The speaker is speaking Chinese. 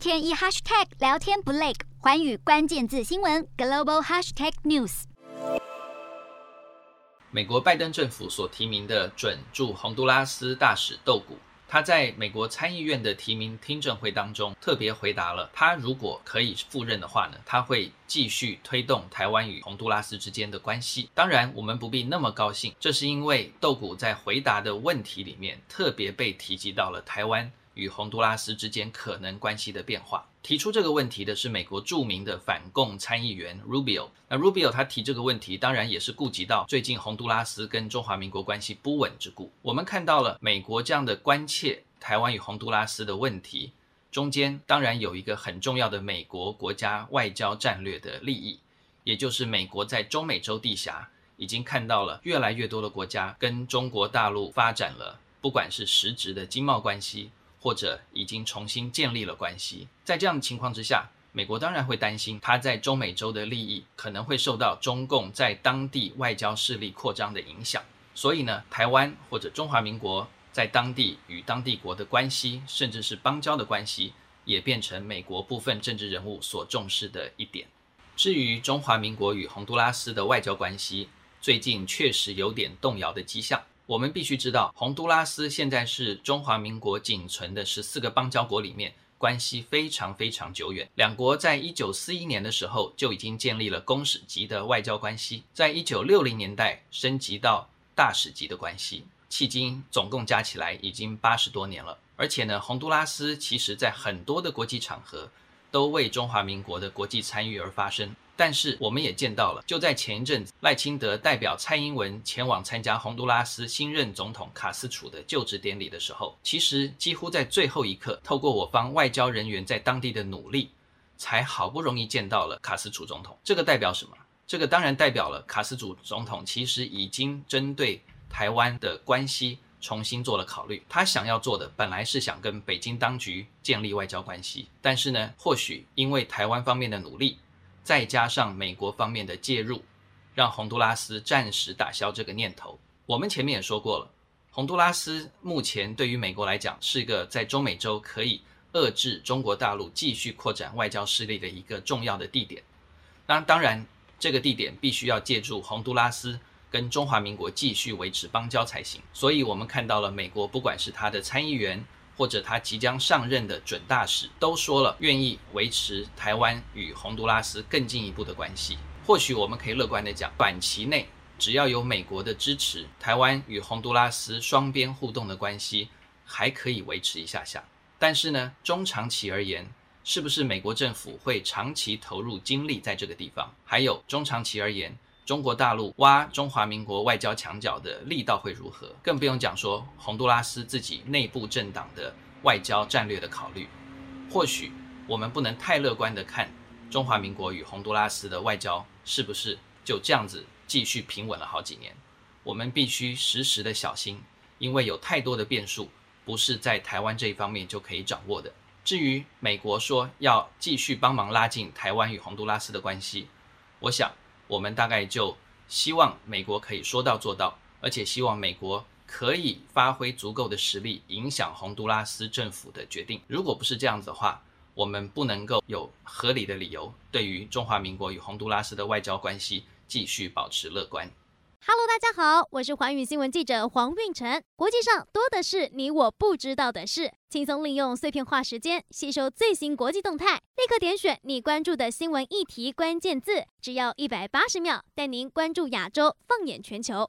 天一 hashtag 聊天不累，环宇关键字新闻 global hashtag news。美国拜登政府所提名的准驻洪都拉斯大使豆古，他在美国参议院的提名听证会当中特别回答了，他如果可以赴任的话呢，他会继续推动台湾与洪都拉斯之间的关系。当然，我们不必那么高兴，这是因为豆古在回答的问题里面特别被提及到了台湾与洪都拉斯之间可能关系的变化。提出这个问题的是美国著名的反共参议员 Rubio。那 Rubio 他提这个问题，当然也是顾及到最近洪都拉斯跟中华民国关系不稳之故。我们看到了美国这样的关切台湾与洪都拉斯的问题，中间当然有一个很重要的美国国家外交战略的利益，也就是美国在中美洲地狭已经看到了越来越多的国家跟中国大陆发展了，不管是实质的经贸关系。或者已经重新建立了关系，在这样的情况之下，美国当然会担心它在中美洲的利益可能会受到中共在当地外交势力扩张的影响。所以呢，台湾或者中华民国在当地与当地国的关系，甚至是邦交的关系，也变成美国部分政治人物所重视的一点。至于中华民国与洪都拉斯的外交关系，最近确实有点动摇的迹象。我们必须知道，洪都拉斯现在是中华民国仅存的十四个邦交国里面关系非常非常久远。两国在一九四一年的时候就已经建立了公使级的外交关系，在一九六零年代升级到大使级的关系，迄今总共加起来已经八十多年了。而且呢，洪都拉斯其实在很多的国际场合都为中华民国的国际参与而发声。但是我们也见到了，就在前一阵子，赖清德代表蔡英文前往参加洪都拉斯新任总统卡斯楚的就职典礼的时候，其实几乎在最后一刻，透过我方外交人员在当地的努力，才好不容易见到了卡斯楚总统。这个代表什么？这个当然代表了卡斯楚总统其实已经针对台湾的关系重新做了考虑。他想要做的本来是想跟北京当局建立外交关系，但是呢，或许因为台湾方面的努力。再加上美国方面的介入，让洪都拉斯暂时打消这个念头。我们前面也说过了，洪都拉斯目前对于美国来讲是一个在中美洲可以遏制中国大陆继续扩展外交势力的一个重要的地点。当当然，这个地点必须要借助洪都拉斯跟中华民国继续维持邦交才行。所以，我们看到了美国不管是他的参议员。或者他即将上任的准大使都说了，愿意维持台湾与洪都拉斯更进一步的关系。或许我们可以乐观地讲，短期内只要有美国的支持，台湾与洪都拉斯双边互动的关系还可以维持一下下。但是呢，中长期而言，是不是美国政府会长期投入精力在这个地方？还有中长期而言，中国大陆挖中华民国外交墙角的力道会如何？更不用讲说洪都拉斯自己内部政党的外交战略的考虑。或许我们不能太乐观地看中华民国与洪都拉斯的外交是不是就这样子继续平稳了好几年。我们必须时时的小心，因为有太多的变数不是在台湾这一方面就可以掌握的。至于美国说要继续帮忙拉近台湾与洪都拉斯的关系，我想。我们大概就希望美国可以说到做到，而且希望美国可以发挥足够的实力，影响洪都拉斯政府的决定。如果不是这样子的话，我们不能够有合理的理由对于中华民国与洪都拉斯的外交关系继续保持乐观。Hello，大家好，我是环宇新闻记者黄运成。国际上多的是你我不知道的事，轻松利用碎片化时间吸收最新国际动态，立刻点选你关注的新闻议题关键字，只要一百八十秒，带您关注亚洲，放眼全球。